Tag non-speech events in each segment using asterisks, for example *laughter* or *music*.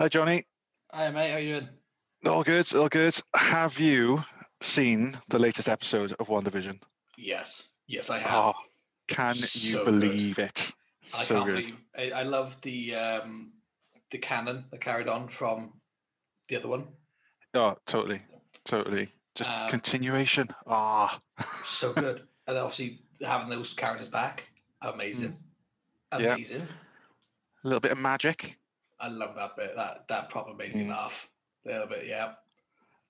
Hi, Johnny. Hi, mate. How are you doing? All good, all good. Have you seen the latest episode of WandaVision? Yes. Yes, I have. Oh, can you So good. believe it? I so can't good. believe. I, I love the um, the canon that carried on from the other one. Oh, totally, totally. Just Um, continuation. Ah, So *laughs* good. and obviously having those characters back, amazing. Mm. Amazing. a little bit of magic. I love that bit. That that proper made me Mm. laugh. A little bit, yeah.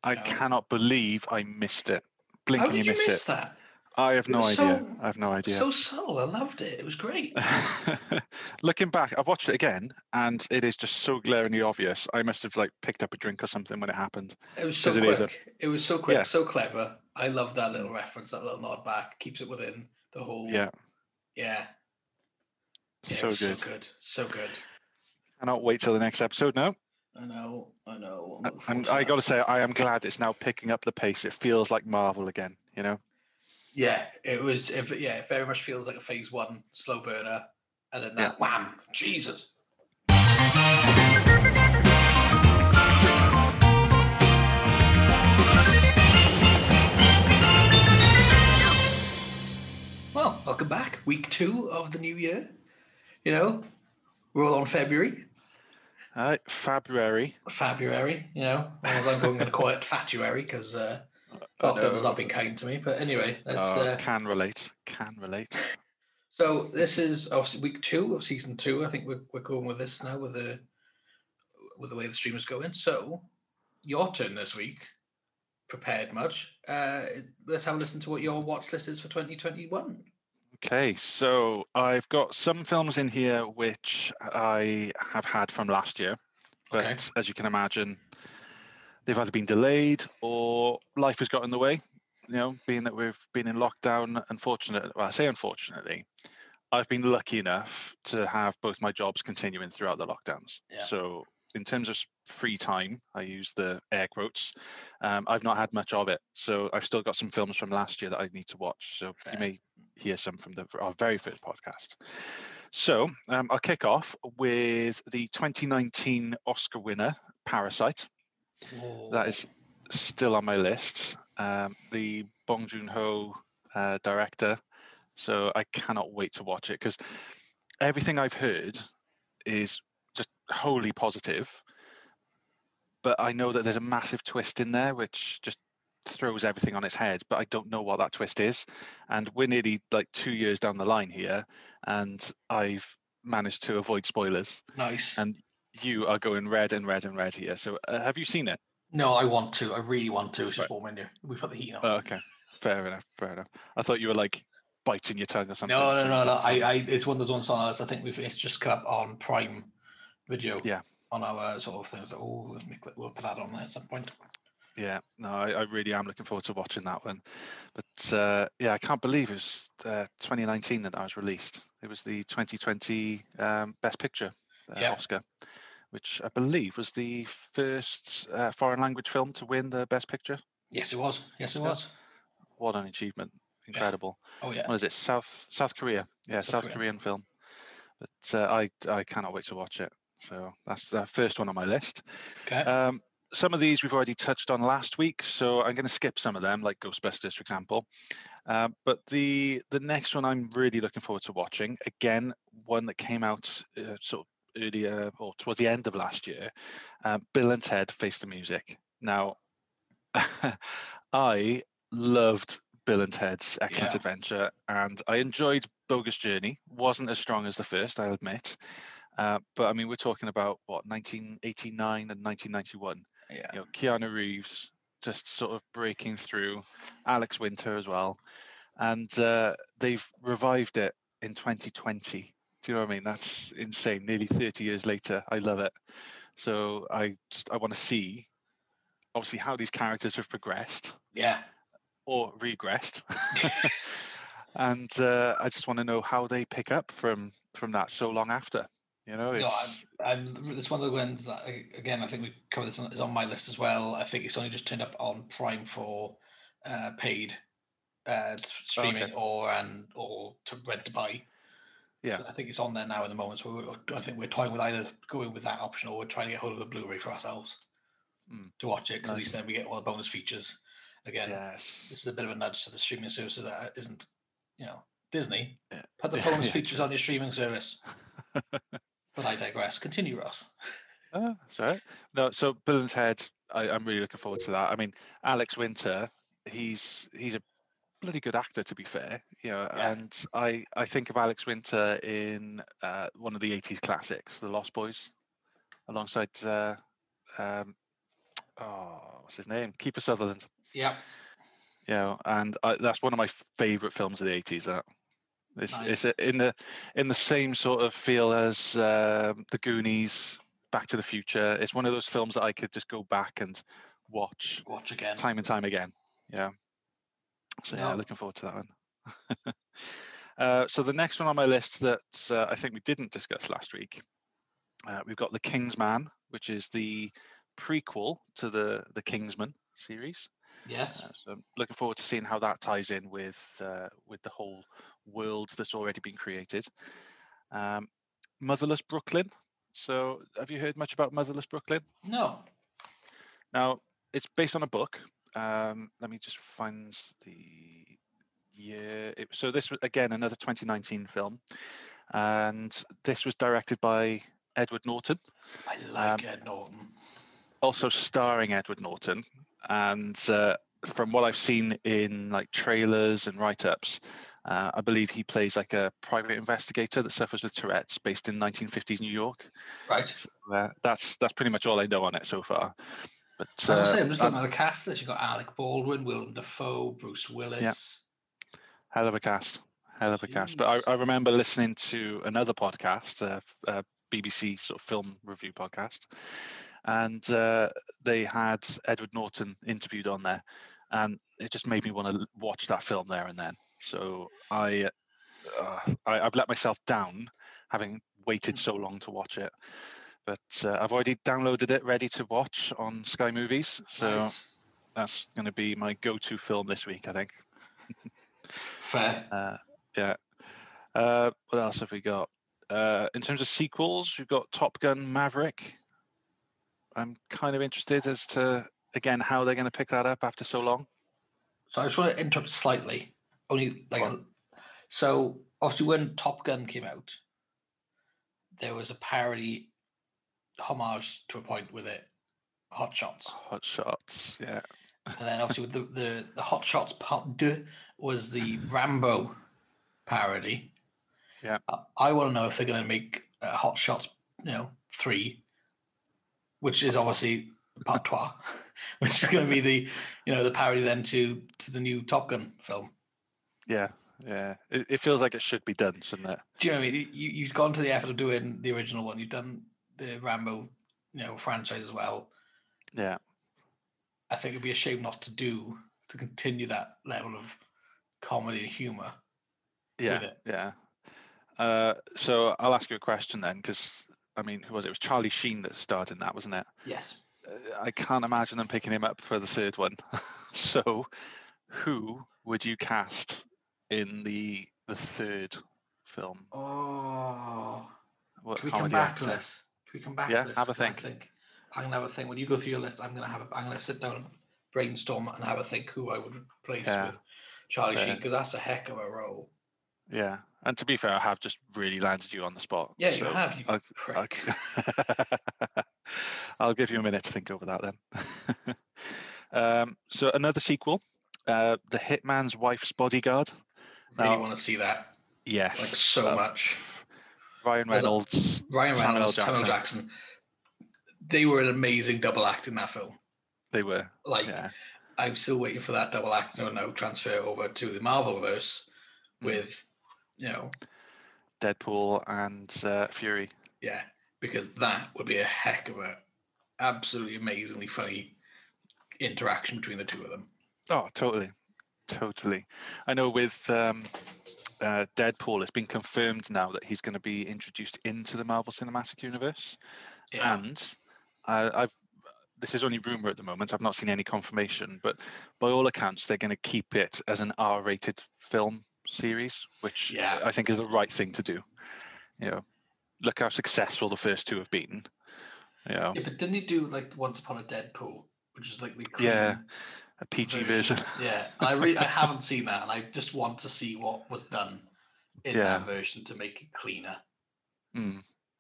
I Yeah. cannot believe I missed it. Blink How and did you you miss miss it. that? I have It no idea. so- I have no idea. So subtle. I loved it. It was great. *laughs* Looking back, I've watched it again, and it is just so glaringly obvious. I must have like picked up a drink or something when it happened. It was so it quick. is a- It was so quick, Yeah. so clever. I love that little reference, that little nod back. Keeps it within the whole. Yeah, Yeah. yeah it so good. So good. So good. Cannot wait till the next episode now. I know. I know. I'm A- looking forward And I got to say, I am glad it's now picking up the pace. It feels like Marvel again. You know. Yeah, it was. It, yeah, it very much feels like a phase one slow burner, and then that wham, Jesus. Well, welcome back. Week two of the new year. You know, we're all on February, Uh, February. February. You know, I'm going to call it Fatuary because uh, lockdown has not been kind to me. But anyway, let's. Oh, uh, can relate. Can relate. *laughs* So this is obviously week two of season two. I think we're, we're going with this now with the with the way the stream is going. So your turn this week. Prepared much? Uh, let's have a listen to what your watch list is for 2021. Okay, so I've got some films in here which I have had from last year, but Okay. as you can imagine, they've either been delayed or life has got in the way. You know, being that we've been in lockdown, unfortunately, well, I say unfortunately, I've been lucky enough to have both my jobs continuing throughout the lockdowns. Yeah. So, in terms of free time, I use the air quotes. Um, I've not had much of it, so I've still got some films from last year that I need to watch. So Fair. you may hear some from the our very first podcast. So um, I'll kick off with the 2019 Oscar winner, Parasite. That is still on my list. Um, the Bong Joon Ho uh, director. So I cannot wait to watch it because everything I've heard is wholly positive. But I know that there's a massive twist in there which just throws everything on its head. But I don't know what that twist is. And we're nearly like two years down the line here, and I've managed to avoid spoilers. nice. And you are going red and red and red here. So uh, have you seen it? No, I want to. I really want to. It's just Right. warm in here. We've got the heat on. Oh, okay, fair enough, fair enough. I thought you were like biting your tongue or something. no, no, no, no. I, I, it's one of those ones on us. I think we've it's just come up on Prime Video. Yeah. On our sort of things. Oh, we'll, put that on there at some point. Yeah, no, I, I really am looking forward to watching that one. But uh, yeah, I can't believe it was uh, 2019 that that was released. It was the 2020 um, Best Picture uh, Yeah. Oscar, which I believe was the first uh, foreign language film to win the Best Picture. Yes, it was. Yes, it Yeah. was. What an achievement! Incredible. Oh yeah. What is it? South South Korea? Yeah, South South, Korean. Korean film. But uh, I I cannot wait to watch it. So that's the first one on my list. Okay. Um, some of these we've already touched on last week, so I'm going to skip some of them, like Ghostbusters, for example. Um, but the the next one I'm really looking forward to watching. Again, one that came out uh, sort of earlier or towards the end of last year. Uh, Bill and Ted Face the Music. Now, *laughs* I loved Bill and Ted's Excellent Yeah. Adventure, and I enjoyed Bogus Journey. wasn't as strong as the first, I'll admit. Uh, but I mean, we're talking about what 1989 and 1991 yeah. you know, Keanu Reeves just sort of breaking through, Alex Winter as well, and uh, they've revived it in 2020. Do you know what I mean? That's insane. Nearly 30 years later, I love it. So I just I want to see, obviously, how these characters have progressed Yeah. or regressed, *laughs* *laughs* and uh, I just want to know how they pick up from from that so long after. You know, No, it's I'm, I'm. It's one of the ones that I, again. I think we covered this. On, is on my list as well. I think it's only just turned up on Prime for uh, paid uh, streaming Okay. or and or to rent to buy. Yeah. I think it's on there now at the moment. So we're, I think we're toying with either going with that option or we're trying to get hold of the Blu-ray for ourselves Mm. to watch it. Because at least then we get all the bonus features. Again, Yes. this is a bit of a nudge to the streaming services that isn't, you know, Disney. Yeah. Put the *laughs* bonus yeah. features on your streaming service. *laughs* but I digress. Continue, Ross. Oh, that's all right. No, so Bill and Ted, I, I'm really looking forward to that. I mean, Alex Winter, he's he's a bloody good actor to be fair, you know, Yeah. and I I think of Alex Winter in uh, one of the 80s classics, The Lost Boys, alongside uh, um, oh, what's his name? Kiefer Sutherland. Yeah. you know, and I, that's one of my favorite films of the 80s. That it's, it's Nice. a- in the in the same sort of feel as um, the Goonies, Back to the Future. It's one of those films that I could just go back and watch Watch again. time and time again. Yeah. So yeah, No. looking forward to that one. *laughs* uh, so the next one on my list that uh, I think we didn't discuss last week, uh, we've got The Kingsman, which is the prequel to the the Kingsman series. Yes. Uh, so I'm looking forward to seeing how that ties in with uh, with the whole world that's already been created. Um, Motherless Brooklyn. So have you heard much about Motherless Brooklyn? No. Now it's based on a book. Um, let me just find the year. It, so this was again another 2019 film, and this was directed by Edward Norton. I like Um, Ed Norton. also starring Edward Norton. And uh, from what I've seen in like trailers and write-ups, uh, I believe he plays like a private investigator that suffers with Tourette's, based in 1950s New York. Right. So, uh, that's that's pretty much all I know on it so far. But uh, saying, I'm just I'm- looking at the cast list. You've got Alec Baldwin, Willem Dafoe, Bruce Willis. Yeah. hell of a cast, hell of a cast. But I, I remember listening to another podcast, uh, uh, BBC sort of film review podcast, and uh, they had Edward Norton interviewed on there, and it just made me want to watch that film there and then. So I, uh, I I've let myself down, having waited so long to watch it. But uh, I've already downloaded it, ready to watch on Sky Movies. So Nice. that's going to be my go-to film this week, I think. Fair. *laughs* Uh, yeah. Uh, what else have we got? Uh, in terms of sequels, we've got Top Gun Maverick. I'm kind of interested as to again how they're going to pick that up after so long. So I just want to interrupt slightly. Only like, a- so obviously when Top Gun came out, there was a parody homage to a point with it, Hot Shots, Hot Shots, yeah, and then obviously with the the, the Hot Shots part deux was the Rambo parody. Yeah. I, I want to know if they're going to make uh, Hot Shots, you know, three, which is obviously part trois, *laughs* which is going to be the, you know, the parody then to to the new Top Gun film. yeah, yeah. It, it feels like it should be done, shouldn't it? Do you know what I mean? You, you've gone to the effort of doing the original one. You've done the Rambo, you know, franchise as well. Yeah, I think it'd be a shame not to do to continue that level of comedy and humor. yeah, yeah. Uh, so I'll ask you a question then, because I mean, who was it? It was Charlie Sheen that starred in that, wasn't it? Yes. Uh, I can't imagine them picking him up for the third one. *laughs* so, who would you cast in the the third film? Oh, What can we come back to this? Can we come back Yeah, to this? have a 'Cause I think. think I'm gonna have a think. When you go through your list, I'm gonna have. A, I'm gonna sit down and brainstorm and have a think who I would replace Yeah, with Charlie Sheen because that's a heck of a role. Yeah, and to be fair, I have just really landed you on the spot. Yeah, you have. You I'll- I'll. *laughs* I'll give you a minute to think over that then. *laughs* um, so another sequel, uh, The Hitman's Wife's Bodyguard. really Now- want to see that Yes, like so uh, much. Ryan Reynolds. Ryan Samuel. Reynolds, Samuel Jackson. Jackson. They were an amazing double act in that film. They were. Like Yeah. I'm still waiting for that double act to now transfer over to the Marvelverse Mm. with, you know, Deadpool and uh, Fury. yeah, because that would be a heck of a absolutely amazingly funny interaction between the two of them. Oh, totally, totally. I know with um, uh, Deadpool, it's been confirmed now that he's going to be introduced into the Marvel Cinematic Universe, Yeah. and I, I've. This is only rumor at the moment. I've not seen any confirmation, but by all accounts, they're going to keep it as an R-rated film series, which Yeah. I think is the right thing to do. you know, look how successful the first two have been. You know, Yeah, but didn't he do like Once Upon a Deadpool, which is like the Yeah, a PG version. Yeah, and I re- I haven't seen that, and I just want to see what was done in Yeah. that version to make it cleaner. Hmm.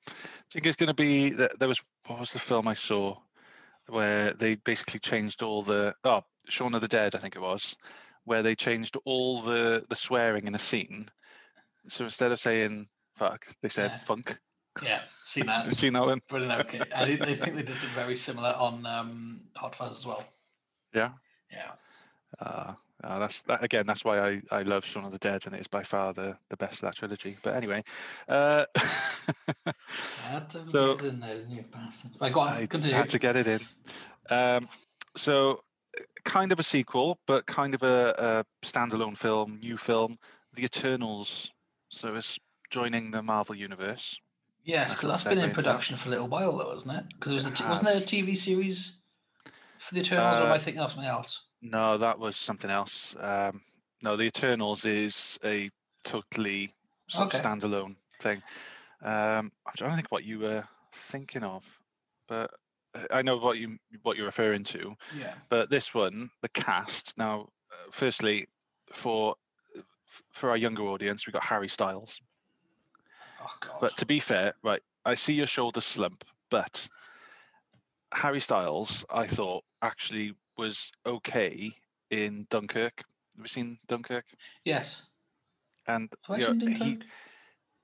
I think it's going to be that there was what was the film I saw where they basically changed all the oh Shaun of the Dead I think it was where they changed all the the swearing in a scene. So instead of saying fuck, they said Yeah. funk. Yeah, seen *laughs* that. Seen that one? Brilliant. Okay, I, think- I think they did something very similar on um, Hot Fuzz as well. Yeah. Yeah. Uh, uh, that's that again. That's why I, I love Shaun of the Dead, and it is by far the, the best of that trilogy. But anyway, uh, I had to So- get it in there, didn't you bastard? Right, go on, I continue. had to get it in. Um, so, kind of a sequel, but kind of a, a standalone film, new film, The Eternals. So it's joining the Marvel universe. Yes, because that's been in production for a little while, though, isn't it? Because there was t- wasn't there a. TV series for the Eternals, or am I Uh, thinking of something else? No, that was something else. Um, no, The Eternals is a totally sort Okay. of standalone thing. Um, I'm trying to think what you were thinking of, but uh, I know what you what you're referring to. Yeah. But this one, the cast. Now, uh, firstly, for for our younger audience, we've got Harry Styles. Oh God. But to be fair, right, I see your shoulders slump, but Harry Styles, I thought actually was okay in Dunkirk. Have you seen Dunkirk? yes. And Have I you know, seen he Dunkirk?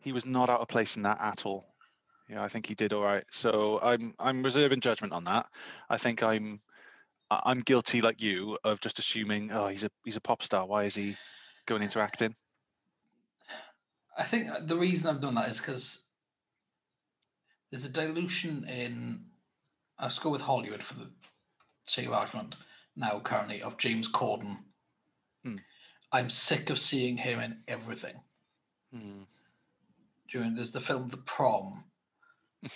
he was not out of place in that at all. Yeah, I think he did all right. So I'm I'm reserving judgment on that. I think I'm I'm guilty like you of just assuming oh he's a he's a pop star. Why is he going into acting? I think uh, the reason I've done that is because there's a dilution in. Let's go with Hollywood for the sake of argument now, currently, of James Corden. Hmm. I'm sick of seeing him in everything. Hmm. During there's the film The Prom.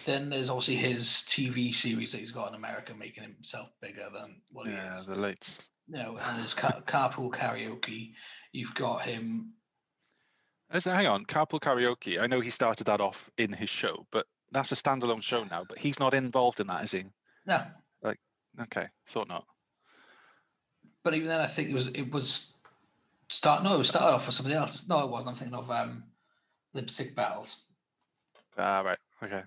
Then there's obviously his TV series that he's got in America, making himself bigger than what he Yeah, is. the late. You know, and there's *laughs* car- carpool karaoke. You've got him. Hang on, Carpool Karaoke. I know he started that off in his show, but that's a standalone show now. But he's not involved in that, is he? No, Like, Okay, thought not. but even then, I think it was it was start. No, it was started off with somebody else. No, it wasn't. I'm thinking of um, Lip Sync Battles. Ah, right. Okay.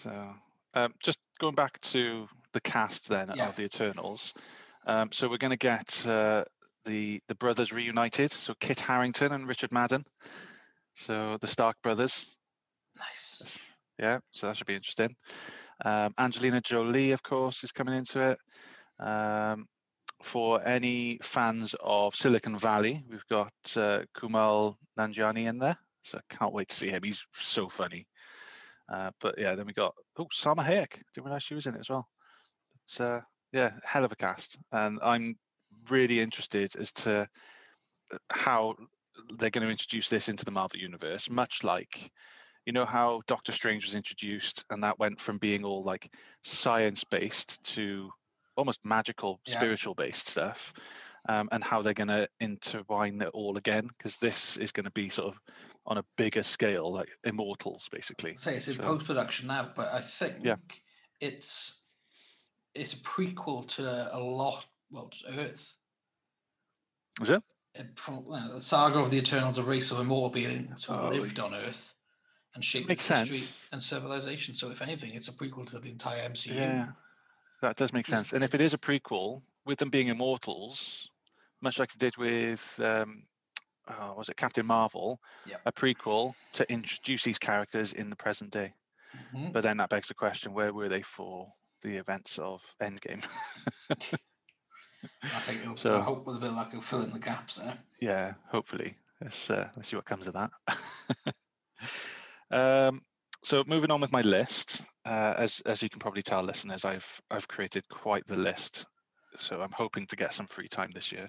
So, um, just going back to the cast then Yeah. of the Eternals. Um, so we're going to get uh, the the brothers reunited. So Kit Harington and Richard Madden. So the Stark brothers. Nice. Yeah. So that should be interesting. Um, Angelina Jolie, of course, is coming into it. Um, for any fans of Silicon Valley, we've got uh, Kumail Nanjiani in there. So I can't wait to see him. He's so funny. Uh, but yeah, then we got oh Salma Hayek. Didn't realize she was in it as well. It's uh, yeah, hell of a cast, and I'm really interested as to uh, how they're going to introduce this into the Marvel universe. Much like, you know how Doctor Strange was introduced, and that went from being all like science based to almost magical, Yeah. spiritual based stuff. Um, and how they're going to intertwine it all again, because this is going to be sort of on a bigger scale, like Immortals, basically. Say it's in So- post production now, but I think it's it's a prequel to a lot. Well, to Earth. Is it? It pro- well, the saga of the Eternals, a race of immortal beings who Oh, lived on Earth and shaped Makes history sense. and civilization. So, if anything, it's a prequel to the entire MCU. Yeah, that does make Just- sense. And if it is a prequel, with them being immortals, much like they did with, um, oh, was it Captain Marvel, Yep. a prequel to introduce these characters in the present day. Mhm. But then that begs the question: Where were they for the events of Endgame? I think *laughs* it'll, So- I hope with a bit luck, it'll fill in the gaps there. yeah, hopefully. Let's uh, let's see what comes of that. *laughs* um, so moving on with my list, uh, as as you can probably tell, listeners, I've I've created quite the list. So I'm hoping to get some free time this year.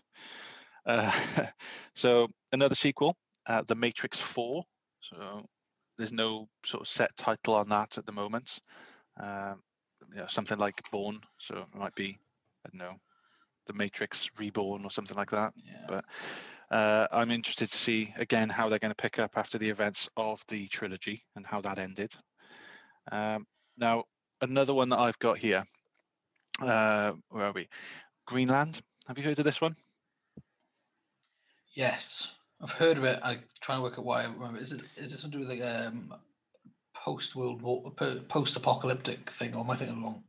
Uh, *laughs* so another sequel, uh, The Matrix Four. So there's no sort of set title on that at the moment. Um, you know, something like Born. So it might be I don't know, The Matrix Reborn or something like that. Yeah. But Uh, I'm interested to see again how they're going to pick up after the events of the trilogy and how that ended. Um, now, another one that I've got here. Uh, where are we? Greenland. Have you heard of this one? Yes, I've heard of it. I'm trying to work out why I remember. Is it is this something to do with like um post World War post apocalyptic thing, or am I thinking wrong?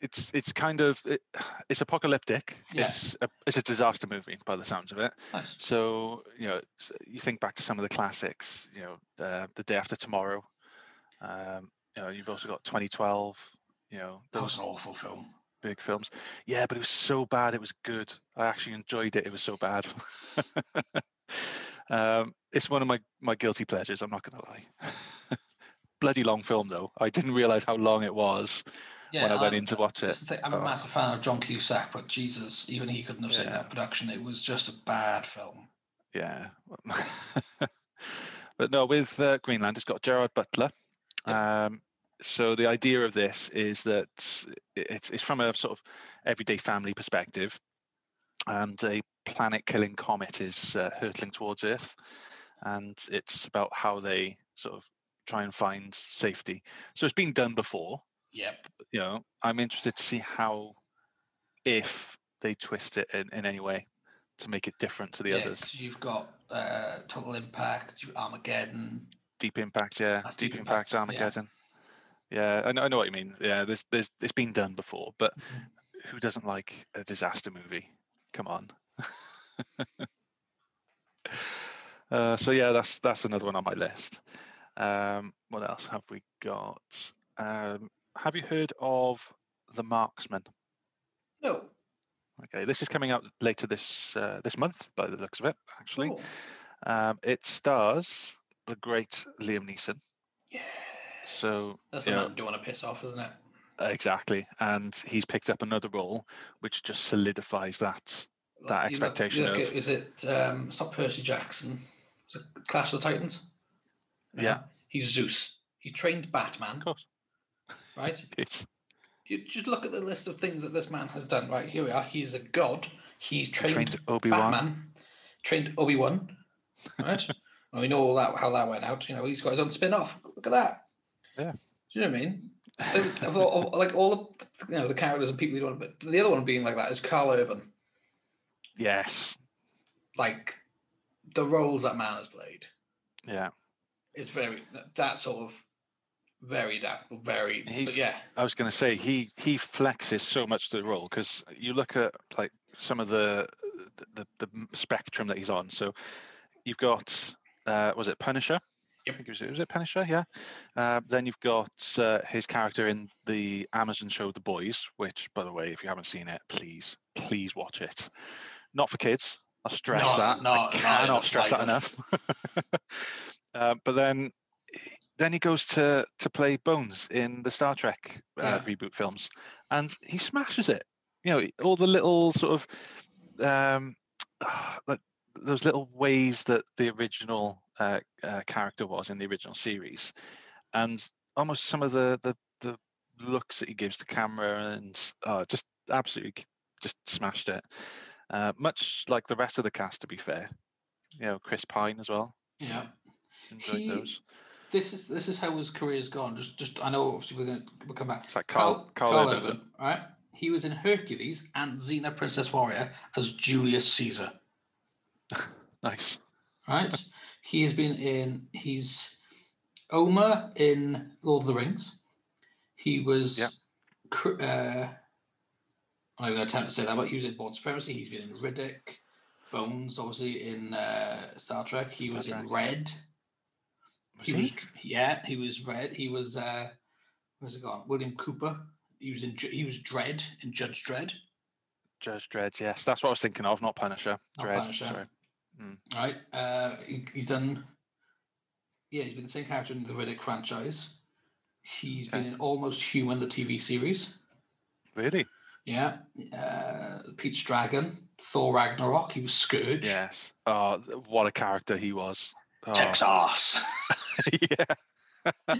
It's it's kind of it, it's apocalyptic. Yeah. It's a, it's a disaster movie by the sounds of it. Nice. So you know, you think back to some of the classics. You know, uh, the day after tomorrow. Um, you know, you've also got 2012. You know, That was an awful film. Big films. Yeah, but it was so bad. It was good. I actually enjoyed it. It was so bad. *laughs* um, it's one of my my guilty pleasures. I'm not gonna lie. *laughs* Bloody long film though. I didn't realize how long it was Yeah, when I went I'm- in to watch it. I'm a Oh. massive fan of John Cusack, but Jesus, even he couldn't have saved Yeah. that production. It was just a bad film. Yeah. *laughs* but no, with uh, Greenland, it's got Gerard Butler. Um, so the idea of this is that it's, it's from a sort of everyday family perspective, and a planet-killing comet is uh, hurtling towards Earth, and it's about how they sort of try and find safety. So it's been done before. Yep. You know, I'm interested to see how, if they twist it in, in any way to make it different to the yeah, others. you've got uh, Total Impact, Armageddon. Deep Impact, yeah. Deep, Deep Impact, Impact. Armageddon. Yeah, I, know, I know what you mean. Yeah, there's, there's, it's been done before, but Mhm. who doesn't like a disaster movie? Come on. *laughs* uh, so yeah, that's that's another one on my list. Um, what else have we got? Um, have you heard of The Marksman? No. Okay, this is coming out later this uh, this month, by the looks of it. Actually, um, it stars the great Liam Neeson. Yeah. So That's the man you want to piss off, isn't it? Exactly, and he's picked up another role, which just solidifies that. That Like, expectation you look of- at- is it? Um, it's not Percy Jackson. Is it Clash of the Titans? Yeah. He's Zeus. He trained Batman, Of course, right? *laughs* it's You just look at the list of things that this man has done. Right here we are. He is a god. He trained, trained Obi Wan. Batman, trained Obi Wan, right? *laughs* and we know all that how that went out. You know, he's got his own spin off. Look at that. Yeah. Do you know what I mean? The- like all the you know the characters and people you want, but the other one being like that is Karl Urban. Yes, Like the roles that man has played yeah. It's very that sort of very that very. He's- yeah, I was going to say he he flexes so much to the role because you look at like some of the, the the m- spectrum that he's on. So you've got uh, was it Punisher? Yep. I think it was, was it Punisher? Yeah. Uh, then you've got uh, his character in the Amazon show The Boys, which, by the way, if you haven't seen it, please please watch it. Not for kids. I'll stress No, that. no, I not in the cannot stress that enough. *laughs* uh, but then then he goes to to play Bones in the Star Trek uh, Yeah. reboot films, and he smashes it. You know, all the little sort of um, *sighs* like those little ways that the original uh, uh, character was in the original series, and almost some of the the the looks that he gives to camera, and oh, just absolutely just smashed it. Uh, much like the rest of the cast, to be fair. You know, Chris Pine as well. yeah. Enjoyed He- those. This is this is how his career's gone. Just just I know obviously we're gonna we'll come back. It's like Karl Karl, Karl Urban. Urban, all right? He was in Hercules and Xena Princess Warrior as Julius Caesar. *laughs* Nice. Right? he has been in he's Éomer in Lord of the Rings. He was cr- uh I'm going to attempt to say that, but he was in Bourne Supremacy. He's been in Riddick, Bones, obviously in uh, Star Trek. He Star was in Red. Was He he? was, yeah, he was Red. He was uh, where's it gone? William Cooper. He was in. He was Dredd in Judge Dredd. Judge Dredd, yes. That's what I was thinking of, not Punisher. Not Punisher. Sorry. Right. Uh, he, he's done. Yeah, he's been the same character in the Riddick franchise. He's been in Almost Human, the TV series. Really? Yeah. Uh, Pete's Dragon, Thor Ragnarok. He was Scourge. Yes. Oh, what a character he was. Oh, Texas. *laughs* yeah. *laughs*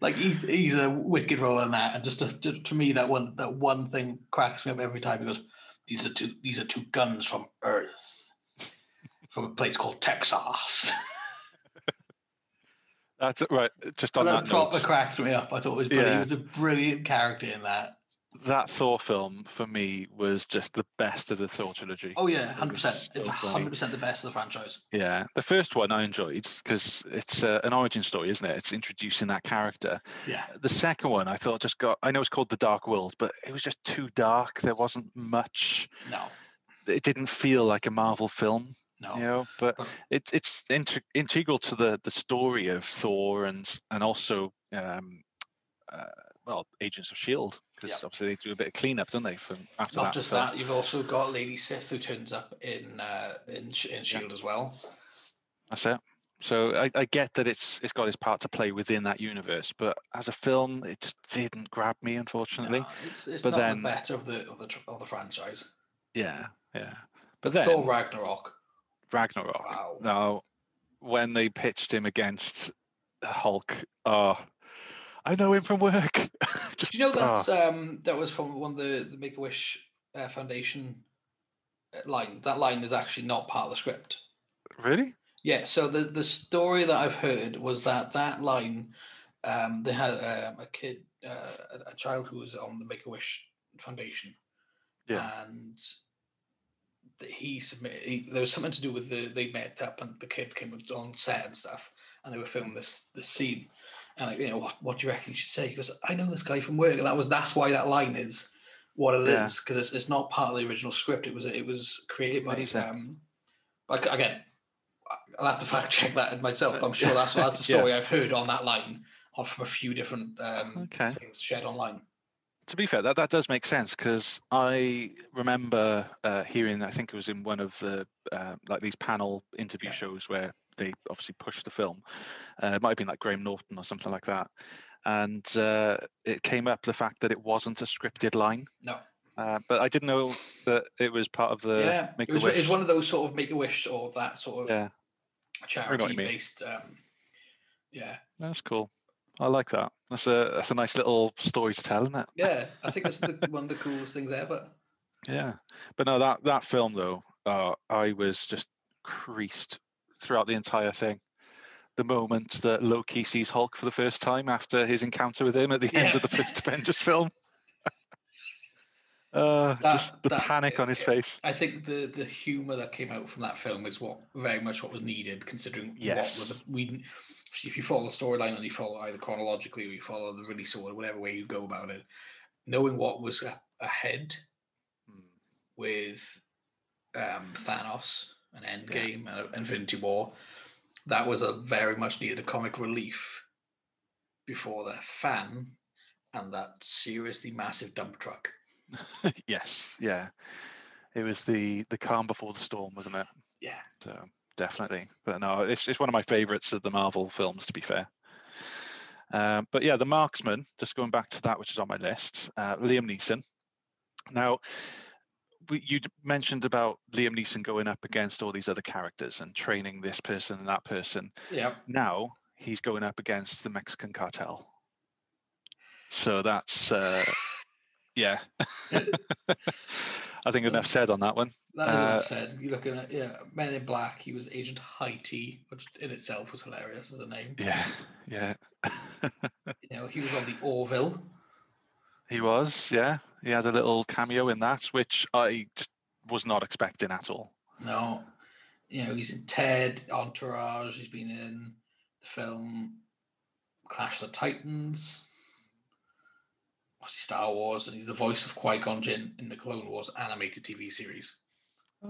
like he's he's a wicked role in that, and just to, to, to me that one that one thing cracks me up every time. He goes, "These are two these are two guns from Earth." From a place called Texas. *laughs* That's right. Just on that that proper note, cracked me up. I thought it was brilliant. Yeah. He was a brilliant character in that. that Thor film for me was just the best of the Thor trilogy. Oh yeah, hundred percent. It's hundred percent the best of the franchise. Yeah, the first one I enjoyed because it's uh, an origin story, isn't it? It's introducing that character. Yeah, The second one I thought just got. I know it's called The Dark World, but it was just too dark. There wasn't much. no, It didn't feel like a Marvel film, no. you know. But it's it's integ- integral to the the story of Thor and and also um, uh, well Agents of Shield because Yep. obviously they do a bit of cleanup, don't they? From after Not that. just that, you've also got Lady Sif who turns up in uh, in in Shield as well. That's it. So I, I get that it's it's got its part to play within that universe, but as a film, it just didn't grab me, unfortunately. No, it's it's But not then- the better of the of the of the franchise. Yeah, yeah. But then Thor Ragnarok. Ragnarok. Wow. Now, when they pitched him against Hulk, oh, I know him from work. *laughs* Just, Do you know oh, that's um that was from one of the the Make a Wish uh, Foundation uh, line. That line is actually not part of the script. really? Yeah. So the the story that I've heard was that that line, um, they had um, a kid, uh, a, a child who was on the Make a Wish Foundation. Yeah. And that he submitted. He, there was something to do with the they met up and the kid came on set and stuff, and they were filming this this scene. And like, you know, what, what do you reckon you should say? He goes, I know this guy from work. And that was that's why that line is what it is Yeah. because it's, it's not part of the original script. It was it was created by um, like again, I'll have to fact check that myself. I'm sure that's that's a *laughs* Yeah. story I've heard on that line, on from a few different um, Okay. things shared online. To be fair, that, that does make sense because I remember uh, hearing, I think it was in one of the uh, like these panel interview Yeah. shows where they obviously pushed the film. Uh, it might have been like Graham Norton or something like that. And uh, it came up the fact that it wasn't a scripted line. No, Uh, but I didn't know that it was part of the yeah, Make it a was, Wish. it's one of those sort of make a wish or that sort of Yeah, know what you charity based. Um, yeah, that's cool. I like that. That's a that's a nice little story to tell, isn't it? yeah, I think it's the, *laughs* one of the coolest things ever. Yeah, but no, that that film though, uh, I was just creased throughout the entire thing. The moment that Loki sees Hulk for the first time after his encounter with him at the end of the Yeah. first Avengers film, *laughs* uh, just the that- panic on his face. I think the the humor that came out from that film is what very much what was needed, considering Yes. what we. If you follow the storyline and you follow either chronologically or you follow the release order, whatever way you go about it, knowing what was a- ahead Hmm. with um, Thanos and Endgame and Infinity War, that was a very much needed comic relief before the fan and that seriously massive dump truck. *laughs* yes, yeah, it was the the calm before the storm, wasn't it? Yeah. So definitely, but no, it's it's one of my favourites of the Marvel films. To be fair, um, but yeah, the Marksman. Just going back to that, which is on my list, uh, Liam Neeson. Now, we, you mentioned about Liam Neeson going up against all these other characters and training this person and that person. Yeah. Now he's going up against the Mexican cartel. So that's uh, *laughs* yeah. *laughs* I think enough said on that one. That is Uh, enough said. You look looking at yeah, Men in Black. He was Agent T, which in itself was hilarious as a name. Yeah, yeah. *laughs* You know, he was on the Orville. He was, yeah. He had a little cameo in that, which I just was not expecting at all. No, you know, he's in Ted, Entourage. He's been in the film Clash of the Titans. He, Star Wars, and he's the voice of Qui Gon Jinn in the Clone Wars animated TV series.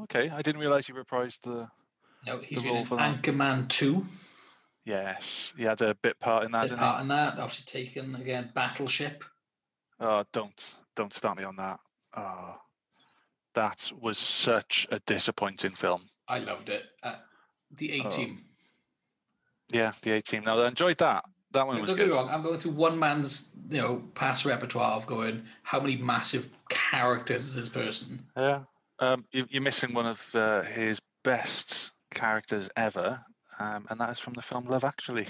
Okay, I didn't realize he reprised the. No, he's The role in for that. Anchorman Two. Yes, he had a bit part in that, Bit part in that. Obviously taken again. Battleship. Oh, don't don't start me on that. Oh, that was such a disappointing film. I loved it. Uh, the A Oh, Team. Yeah, the 18. Now I enjoyed that. That one Don't was get me good. wrong. I'm going through one man's, you know, past repertoire of going. How many massive characters is this person? Yeah, um, you, you're missing one of uh, his best characters ever, um, and that is from the film Love Actually.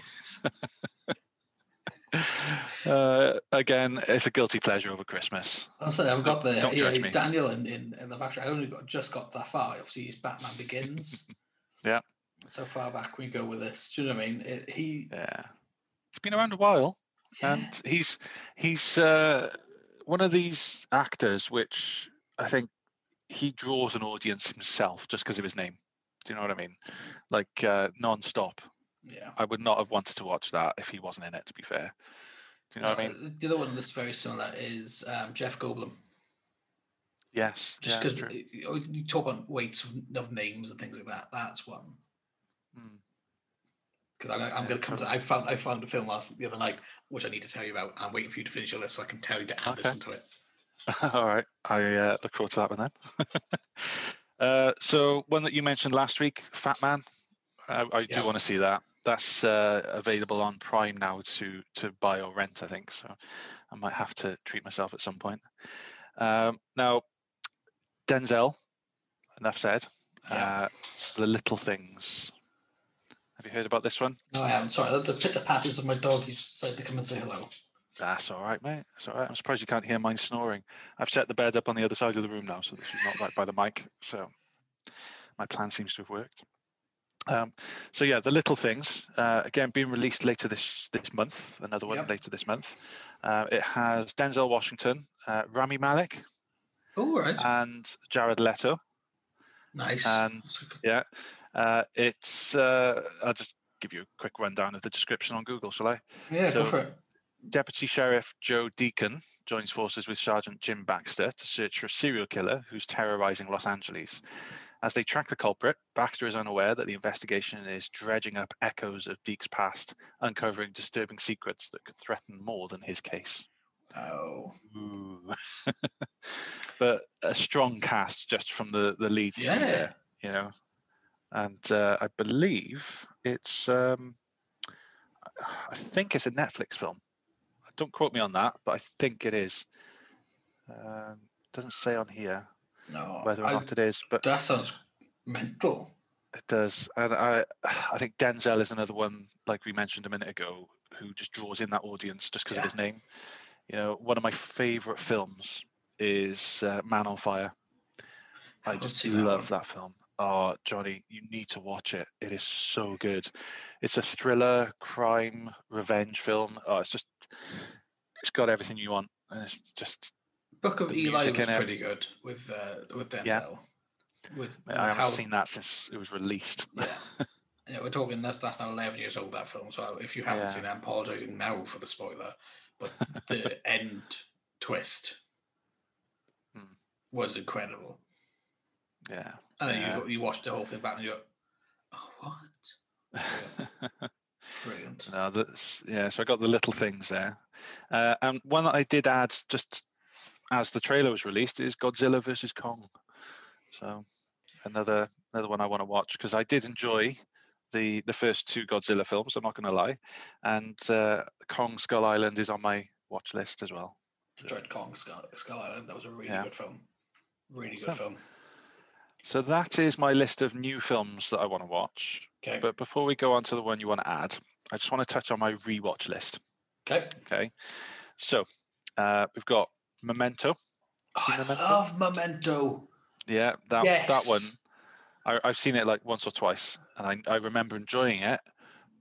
*laughs* uh, again, it's a guilty pleasure over Christmas. I'll say I've got the Don't yeah, judge me. Daniel in, in, in the back. I only got just got that far. Obviously, he's Batman Begins. *laughs* Yeah. So far back we go with this. Do you know what I mean? It, he. Yeah. Been around a while, Yeah. and he's he's uh, one of these actors which I think he draws an audience himself just because of his name. Do you know what I mean? Like uh, non-stop. yeah. I would not have wanted to watch that if he wasn't in it. To be fair, do you know what I Uh, mean? The other one that's very similar is um, Jeff Goldblum. Yes. Just because true. you talk about weights of, of names and things like that. That's one. Mm. Because I'm, I'm going to come to. I found I found a film last the other night, which I need to tell you about. I'm waiting for you to finish your list so I can tell you to add this Okay. onto it. *laughs* All right. I uh, look forward to that one then. *laughs* uh, so one that you mentioned last week, Fatman. I, I do want to see that. That's uh, available on Prime now to to buy or rent. I think so. I might have to treat myself at some point. Um, now, Denzel. Enough said. Yeah. Uh, the Little Things. You heard about this one? No, I haven't. Sorry, the, pitter patters of my dog. He just decided to come and say hello. That's all right, mate. That's all right. I'm surprised you can't hear mine snoring. I've set the bed up on the other side of the room now, so this is not right by the mic. So my plan seems to have worked. Um, so yeah, the little things uh, again being released later this this month. Another one Yep. later this month. Uh, it has Denzel Washington, uh, Rami Malek, Oh, right. and Jared Leto. nice. and- Yeah, uh, it's. Uh, I'll just give you a quick rundown of the description on Google, shall I? yeah, so- go for it. Deputy Sheriff Joe Deacon joins forces with Sergeant Jim Baxter to search for a serial killer who's terrorizing Los Angeles. As they track the culprit, Baxter is unaware that the investigation is dredging up echoes of Deke's past, uncovering disturbing secrets that could threaten more than his case. Oh, *laughs* but a strong cast just from the, the lead yeah. there, you know. And uh, I believe it's, um, I think it's a Netflix film. Don't quote me on that, but I think it is. Um, doesn't say on here No, whether or I- not it is, but that sounds mental. it does. And I, I think Denzel is another one, like we mentioned a minute ago, who just draws in that audience just because Yeah. of his name. You know, one of my favorite films is uh, Man on Fire. I haven't just seen that love that film. Oh, Johnny, you need to watch it. It is so good. It's a thriller, crime, revenge film. Oh, it's just, it's got everything you want, and it's just. Book of Eli was pretty good with uh, with Denzel. Yeah. With, I haven't how, seen that since it was released. *laughs* Yeah. yeah, we're talking that's that's now eleven years old that film. So if you haven't Yeah. seen it, I'm apologising now for the spoiler. But *laughs* the end twist Hmm. was incredible. yeah. And then Yeah. you you watch the whole thing back and you're, oh what? *laughs* Brilliant. no, that's yeah. So I got the little things there, uh, and one that I did add just as the trailer was released is Godzilla versus Kong. So another another one I want to watch because I did enjoy the the first two Godzilla films. I'm not going to lie, and uh, Kong Skull Island is on my watch list as well. Dread Kong Skull, Skull Island. That was a really Yeah. good film. Really good film. So that is my list of new films that I want to watch. Okay. But before we go on to the one you want to add, I just want to touch on my rewatch list. okay. Okay. So uh, we've got Memento. Oh, I Memento? love Memento. Yeah, that that one. Yes. I, I've seen it like once or twice, and I, I remember enjoying it,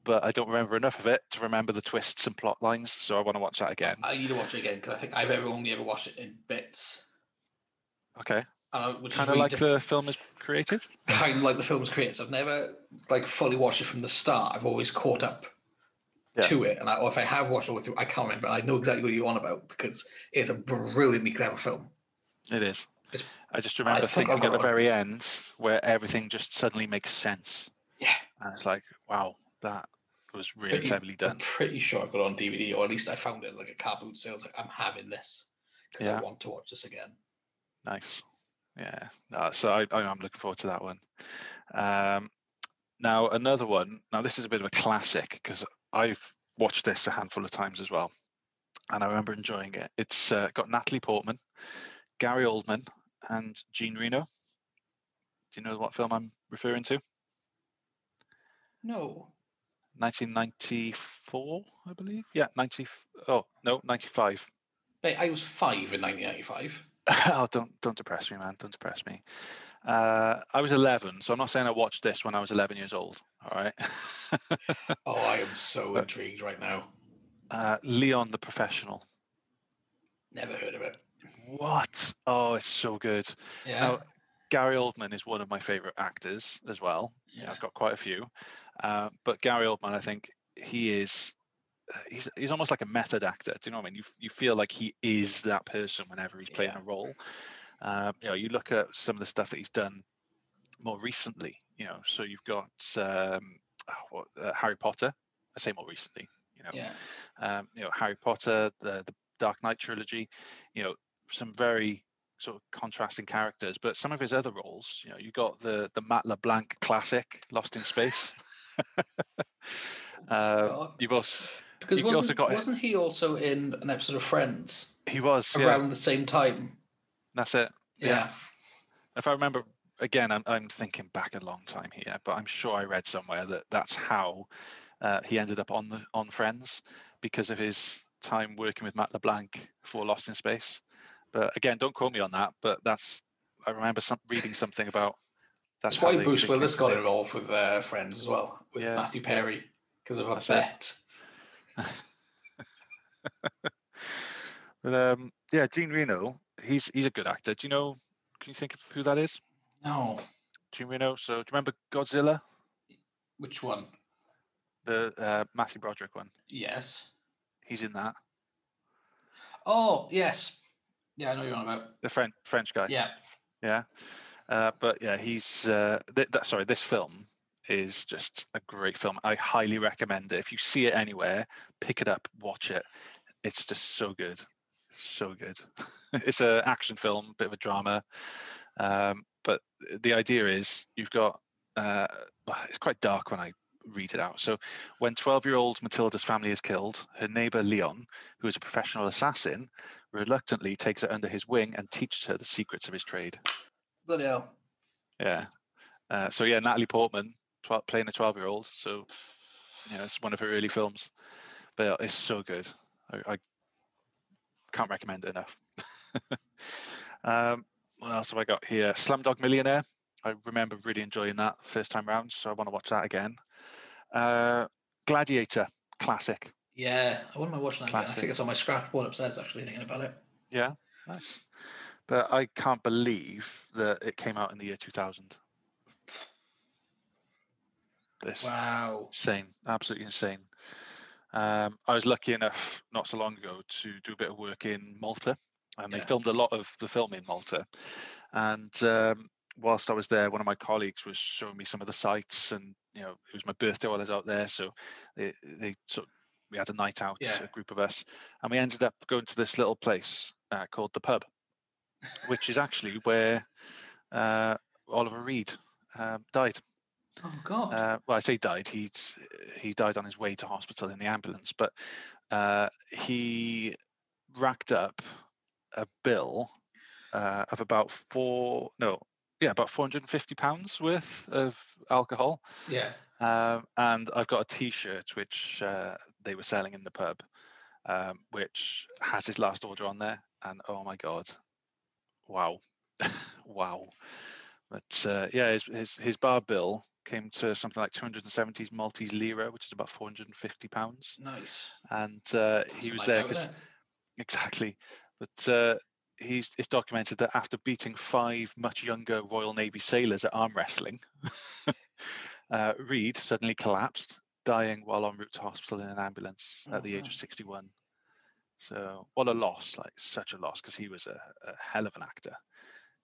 but I don't remember enough of it to remember the twists and plot lines. So I want to watch that again. I need to watch it again because I think I've ever only ever watched it in bits. Okay. Uh, Kind of like diff- the film is created. kind of like the film's created. I've never like fully watched it from the start. I've always caught up Yeah. to it, and I, or if I have watched it with you, I can't remember. I know exactly what you're on about because it's a brilliantly clever film. It is. It's- I just remember I thinking at the very end where everything just suddenly makes sense. Yeah. And it's like, wow, that was really Pretty- cleverly I'm done. pretty sure I got it on DVD, or at least I found it like a car boot sale. I was like, I'm having this because Yeah. I want to watch this again. Nice. Yeah. So I, I'm looking forward to that one. Um, now, another one. Now, this is a bit of a classic because I've watched this a handful of times as well. And I remember enjoying it. It's uh, got Natalie Portman, Gary Oldman, and Jean Reno. Do you know what film I'm referring to? No, 1994, I believe. Yeah, 90. Oh no, 95. Mate, I was five in 1995. *laughs* oh, don't don't depress me, man. Don't depress me. Uh, I was 11, so I'm not saying I watched this when I was 11 years old. All right. *laughs* Oh, I am so intrigued right now. uh, Leon the Professional. Never heard of it. What? Oh, it's so good. Yeah. Now, Gary Oldman is one of my favorite actors as well. Yeah, yeah. I've got quite a few, uh, but Gary Oldman, I think he is. He's he's almost like a method actor. Do you know what I mean? You you feel like he is that person whenever he's playing Yeah. a role. Um, you know, you look at some of the stuff that he's done more recently. You know, so you've got um, oh, what, uh, Harry Potter. I say more recently. You know, Yeah. um, you know Harry Potter, the the Dark Knight trilogy, you know some very sort of contrasting characters. But some of his other roles, you know, you got the the Matt LeBlanc classic Lost in Space. *laughs* uh, you've also Because wasn't, got- wasn't he also in an episode of Friends he was yeah, around the same time? that's it. Yeah. Yeah. If I remember again, I'm I'm thinking back a long time here, but I'm sure I read somewhere that that's how uh, he ended up on the on Friends because of his time working with Matt LeBlanc for Lost in Space. But again, don't quote me on that. But that's I remember some reading something about that's That's why Bruce Willis got involved with uh, Friends as well, with Yeah, Matthew. Perry, because of a That's it. But um, yeah, Jean Reno, he's he's a good actor. Do you know? Can you think of who that is? No. Jean Reno. So do you remember Godzilla, Which one? the uh, Matthew Broderick one? Yes. He's in that. Oh, yes. Yeah, I know you're on about. The French French guy. Yeah. Yeah. Uh, but yeah, he's uh, th- that, sorry. This film is just a great film. I highly recommend it. If you see it anywhere, pick it up, watch it. It's just so good, so good. *laughs* it's an action film, bit of a drama, um, but the idea is you've got. Uh, it's quite dark when I read it out. So, when 12-year-old Matilda's family is killed, her neighbor Leon, who is a professional assassin, reluctantly takes her under his wing and teaches her the secrets of his trade. Bloody hell. Yeah. Uh, so yeah, Natalie Portman tw- playing a 12 year old. So, you know, it's one of her early films, but it's so good. I, I can't recommend it enough. *laughs* um, what else have I got here? Slumdog Millionaire. I remember really enjoying that first time round, so I want to watch that again. Uh, Gladiator, classic. Yeah, I wouldn't mind watching that. again. I think it's on my scrap board upstairs, actually, thinking about it. Yeah, nice. But I can't believe that it came out in the year 2000. This Wow. insane, absolutely insane. Um, I was lucky enough not so long ago to do a bit of work in Malta, and they Yeah. filmed a lot of the film in Malta. And um, whilst I was there, one of my colleagues was showing me some of the sites, and you know, it was my birthday while I was out there, so they, they sort of, we had a night out, Yeah. a group of us, and we ended up going to this little place uh, called the Pub, which is *laughs* actually where uh, Oliver Reed um, died. Oh, God. Uh, well, I say died. He he died on his way to hospital in the ambulance, but uh, he racked up a bill uh, of about four no yeah about 450 pounds worth of alcohol yeah. um, and i've got a t-shirt which uh, they were selling in the pub um, which has his last order on there and oh my god wow *laughs* wow but uh, yeah his, his his bar bill came to something like 270 maltese lira which is about 450 pounds Nice. and uh, he was there because? Exactly. But uh, he's it's documented that after beating five much younger Royal Navy sailors at arm wrestling, *laughs* uh, Reed suddenly collapsed, dying while en route to hospital in an ambulance Oh, at the age of 61. So what a loss, like such a loss, because he was a, a hell of an actor.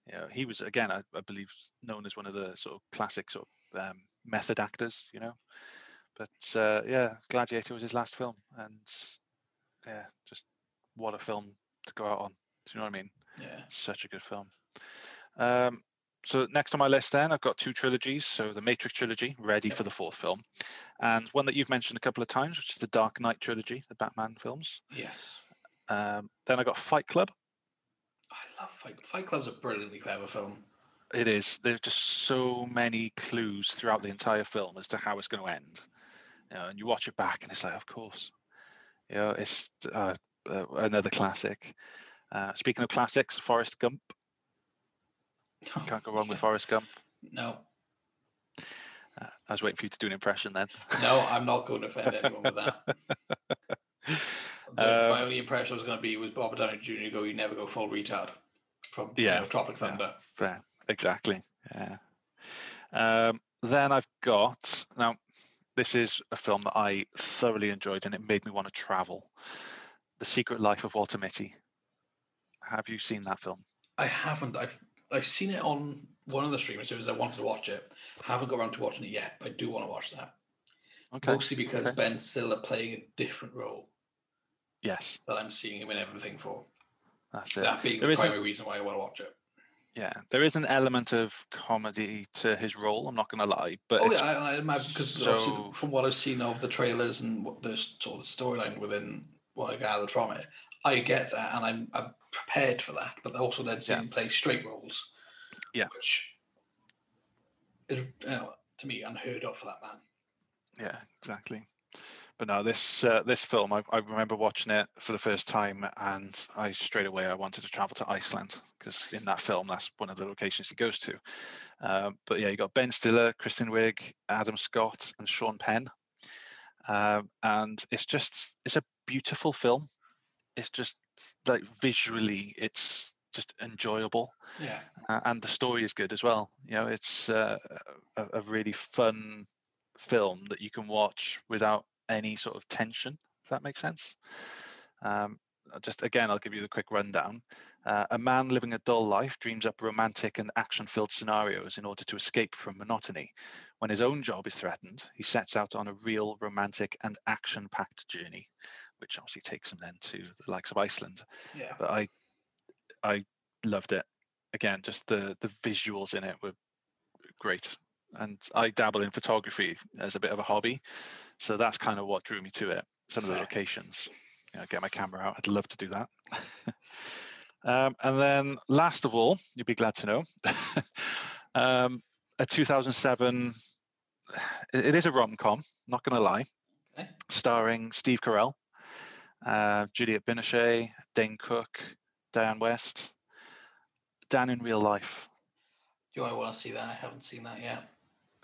You know, he was again, I, I believe, known as one of the sort of classic sort of um, method actors. You know, but uh, yeah, Gladiator was his last film, and yeah, just what a film to go out on. Do you know what I mean? Yeah. Such a good film. Um, so next on my list, then I've got two trilogies. So the Matrix trilogy, ready Yep. for the fourth film, and one that you've mentioned a couple of times, which is the Dark Knight trilogy, the Batman films. Yes. Um, then I got Fight Club. I love Fight. Club. Fight Club's a brilliantly clever film. It is. There's just so many clues throughout the entire film as to how it's going to end. You know, and you watch it back, and it's like, of course. You know, it's uh, uh, another classic. Uh, speaking of classics, Forrest Gump. Can't go wrong with Forrest Gump. No, Uh, I was waiting for you to do an impression then. no, I'm not going to offend anyone with that. *laughs* The- my Um, only impression was going to be was Bob Downey Jr. go, "You never go full retard." From you Yeah, know, Tropic. Thunder. Fair, exactly. Yeah. Um, then I've got now. This is a film that I thoroughly enjoyed, and it made me want to travel. The Secret Life of Walter Mitty. Have you seen that film? I haven't. I've I've seen it on one of the streaming services. I wanted to watch it. Haven't got around to watching it yet. But I do want to watch that. Okay. Mostly because okay. Ben Stiller playing a different role Yes, that I'm seeing him in everything for. that's it. That being There the is a- primary reason why I want to watch it. Yeah, there is an element of comedy to his role. I'm not going to lie, but Oh yeah, I, I imagine because so- from what I've seen of the trailers and what the sort of storyline within what I gathered from it, I get that and I'm, I'm prepared for that. But also then seeing Yeah. him play straight roles, Yeah. which is you know, to me unheard of for that man. yeah, exactly. But no, this uh, this film, I, I remember watching it for the first time, and I straight away I wanted to travel to Iceland because in that film, that's one of the locations he goes to. Um, but yeah, you got Ben Stiller, Kristen Wiig, Adam Scott, and Sean Penn, um, and it's just it's a beautiful film. It's just like visually, it's just enjoyable. Yeah, uh, and the story is good as well. You know, it's uh, a, a really fun film that you can watch without any sort of tension. If that makes sense. Um, just again, I'll give you the quick rundown. Uh, a man living a dull life dreams up romantic and action-filled scenarios in order to escape from monotony. When his own job is threatened, he sets out on a real romantic and action-packed journey, which obviously takes him then to the likes of Iceland yeah. but I I loved it. Again, just the the visuals in it were great. And I dabble in photography as a bit of a hobby, so that's kind of what drew me to it. Some of the locations. You know, get my camera out. I'd love to do that. *laughs* um, and then, last of all, you'd be glad to know, *laughs* um, a 2007. It is a rom com. Not going to lie. Okay. Starring Steve Carell, uh, Juliette Binoche, Dane Cook, Dianne Wiest, Dan in real life. Do I want to see that? I haven't seen that yet.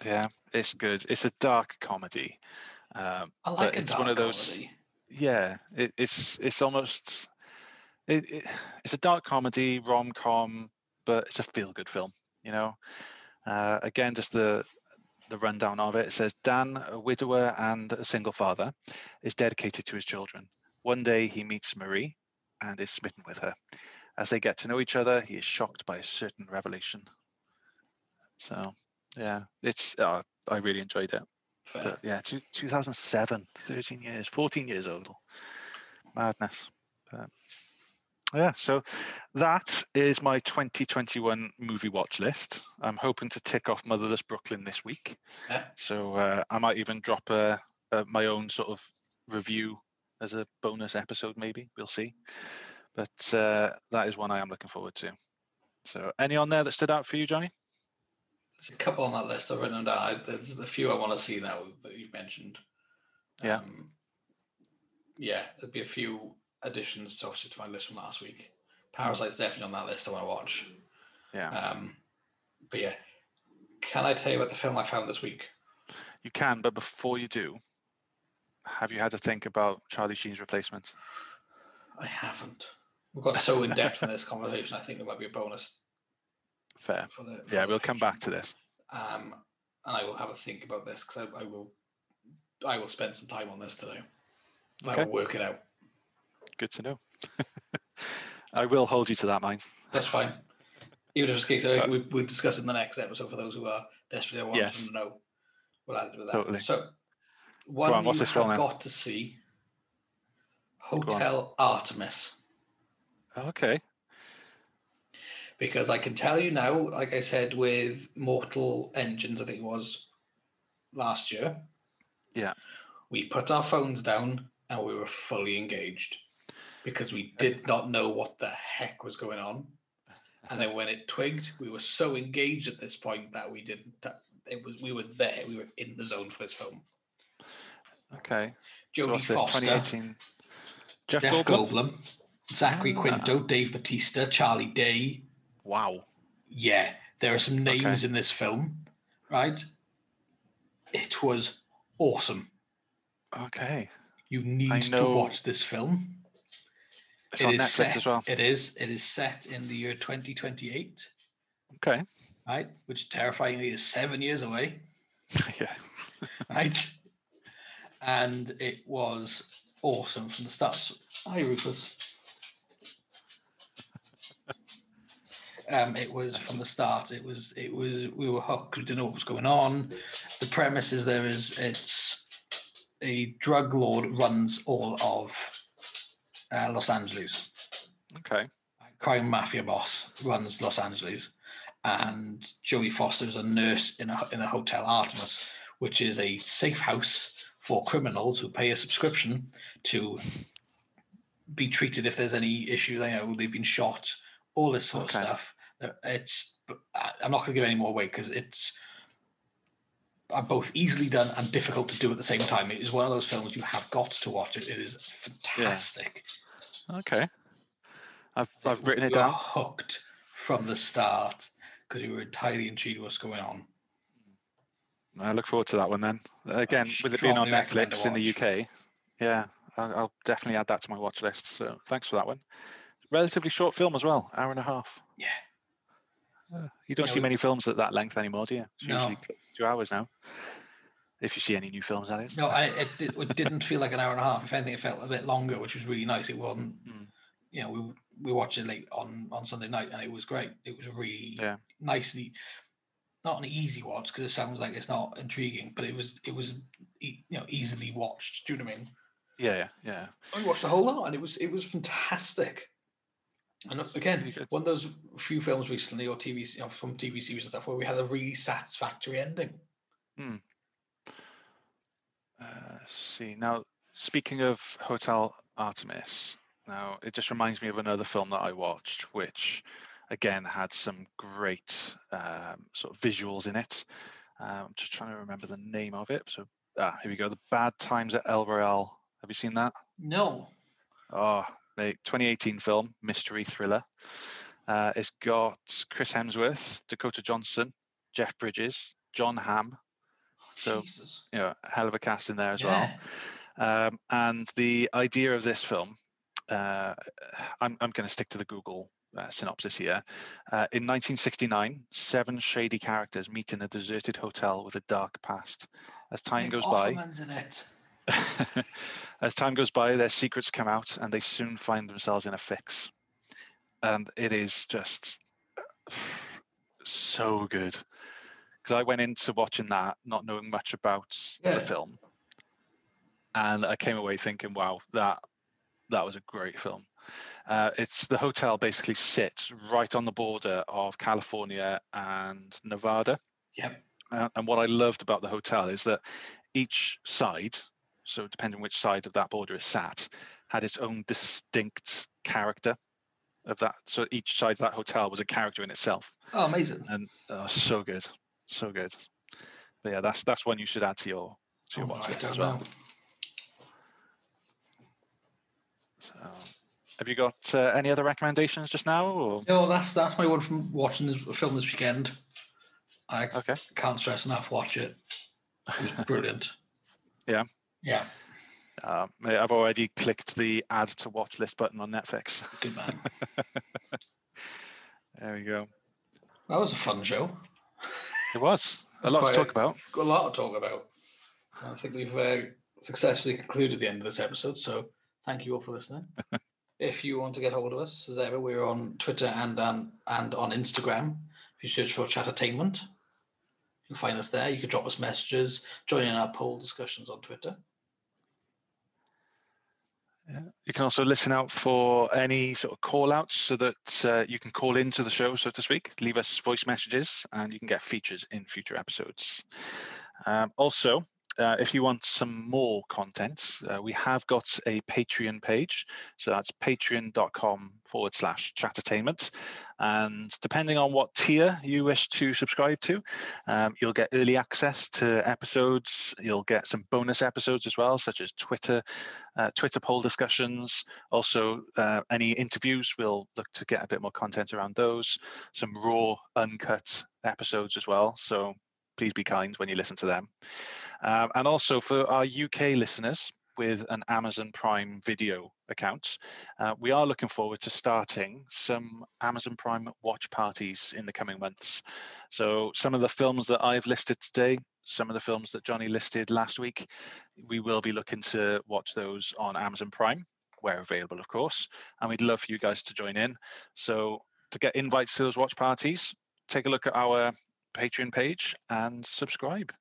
Yeah, it's good. It's a dark comedy. Um, I like a it's dark one of those- comedy. yeah, it, it's it's almost it, it, *sighs* it's a dark comedy rom com, but it's a feel good film. You know, uh, again, just the the rundown of it. It says Dan, a widower and a single father, is dedicated to his children. One day he meets Marie and is smitten with her. As they get to know each other, he is shocked by a certain revelation. So, yeah, it's uh, I really enjoyed it. But yeah, two, 2007, 13 years, 14 years old. Madness. But, yeah, so that is my 2021 movie watch list. I'm hoping to tick off Motherless Brooklyn this week. Yeah. So uh, I might even drop a, a, my own sort of review as a bonus episode, maybe. We'll see. But uh, that is one I am looking forward to. So, any on there that stood out for you, Johnny? There's a couple on that list. I've written down. There's a few I want to see now that you've mentioned. Yeah. Um, yeah, there'll be a few additions to obviously to my list from last week. Parasite's definitely on that list. I want to watch. Yeah. Um, but yeah, can I tell you about the film I found this week? You can, but before you do, have you had to think about Charlie Sheen's replacement? I haven't. We've got so in depth in this *laughs* conversation. I think it might be a bonus Fair. for the. for Yeah, we'll come back to this. Um, and I will have a think about this because I, I will. I will spend some time on this today. Okay. I will work it out. Good to know. *laughs* I will hold you to that, mind. That's fine. Even if it's a case, we, we'll discuss it in the next episode for those who are desperately wanting Yes. to know. We'll add it with that. Totally. So, one on, what's you this have got to see Hotel Artemis. Okay. Because I can tell you now, like I said, with Mortal Engines, I think it was last year. Yeah. We put our phones down and we were fully engaged because we did not know what the heck was going on. And then when it twigged, we were so engaged at this point that we didn't. It was we were there. We were in the zone for this film. Okay. so Jodie what's this? Foster, 2018. Jeff, Jeff Goldblum. Goldblum, Zachary Ah. Quinto, Dave Bautista, Charlie Day. Wow. Yeah, There are some names in this film, right? It was awesome. Okay. You need to watch this film. It's It on is Netflix set, as well. It is. It is set in the year 2028, Okay. right? Which terrifyingly is seven years away, *laughs* yeah. right? and it was awesome from the start. So- Hi, Rufus. *laughs* Um, it was from the start. It was. It was. We were hooked. We didn't know what was going on. The premise is there is. It's a drug lord runs all of uh, Los Angeles. Okay. crime mafia boss runs Los Angeles, and Jodie Foster is a nurse in a in a hotel Artemis, which is a safe house for criminals who pay a subscription to be treated if there's any issue. They know they've been shot, all this sort Okay. of stuff. It's I'm not going to give any more away because it's are both easily done and difficult to do at the same time. It is one of those films you have got to watch it. It is fantastic. Okay. I've I've written it down. Hooked from the start because you were entirely intrigued what's going on. I look forward to that one then. Again, with it being on Netflix in the UK, yeah, I'll, I'll definitely add that to my watch list. So thanks for that one. Relatively short film as well, hour and a half. Yeah. You don't Yeah, see we- many films at that length anymore, do you? It's No. two hours now. If you see any new films, that is. No, I, it, it didn't feel like an hour and a half. If anything, it felt a bit longer, which was really nice. It wasn't, Mm. you know, we we watched it late on on Sunday night, and it was great. It was really Yeah. nicely, not an easy watch because it sounds like it's not intriguing, but it was it was you know easily watched. Do you know what I mean? Yeah, yeah, yeah. I watched the whole lot, and it was it was fantastic. And again, one of those few films recently, or TV, you know, from TV series and stuff, where we had a really satisfactory ending. Uh, see now, speaking of Hotel Artemis, now it just reminds me of another film that I watched, which again had some great um, sort of visuals in it. Uh, I'm just trying to remember the name of it. So ah, here we go. The Bad Times at El Royale. Have you seen that? No, Oh, mate, 2018 film, mystery thriller. Uh, it's got Chris Hemsworth, Dakota Johnson, Jeff Bridges, Jon Hamm. So Jesus. you know, a hell of a cast in there as yeah. well. Um, and the idea of this film, uh, I'm, I'm going to stick to the Google uh, synopsis here. Uh, in 1969, seven shady characters meet in a deserted hotel with a dark past. As time Nick goes by, Offerman's in it. *laughs* as time goes by, their secrets come out, and they soon find themselves in a fix. And it is just so good because I went into watching that not knowing much about Yeah. the film, and I came away thinking, "Wow, that that was a great film." Uh, it's the hotel basically sits right on the border of California and Nevada. Yep. Uh, and what I loved about the hotel is that each side, so depending which side of that border is sat, had its own distinct character of that. So each side of that hotel was a character in itself, Oh, amazing. and uh, so good, so good. But yeah, that's that's one you should add to your to your Oh, watch list as well. know. So, have you got uh, any other recommendations just now? Or No, that's that's my one from watching this film this weekend. I okay, can't stress enough. Watch it. It was brilliant. *laughs* Yeah. Yeah. uh, I've already clicked the add to watch list button on Netflix. Good man. *laughs* There we go. That was a fun show. It was a lot to talk about. Got a lot to talk about. I think we've uh, successfully concluded the end of this episode. So thank you all for listening. *laughs* if you want to get hold of us, as ever, we're on Twitter and on and on Instagram. If you search for Chattertainment, you'll find us there. You can drop us messages, join in our poll discussions on Twitter. You can also listen out for any sort of call outs so that uh, you can call into the show, so to speak, leave us voice messages, and you can get features in future episodes. Um, also, uh, if you want some more content, uh, we have got a Patreon page. So that's patreon.com forward slash chattertainment. And depending on what tier you wish to subscribe to, um, you'll get early access to episodes. You'll get some bonus episodes as well, such as Twitter, uh, Twitter poll discussions. Also, uh, any interviews, we'll look to get a bit more content around those. Some raw, uncut episodes as well. So please be kind when you listen to them. Um, and also for our UK listeners with an Amazon Prime video account, uh, we are looking forward to starting some Amazon Prime watch parties in the coming months. So some of the films that I've listed today, some of the films that Johnny listed last week, we will be looking to watch those on Amazon Prime, where available, of course. And we'd love for you guys to join in. So to get invites to those watch parties, take a look at our Patreon page and subscribe.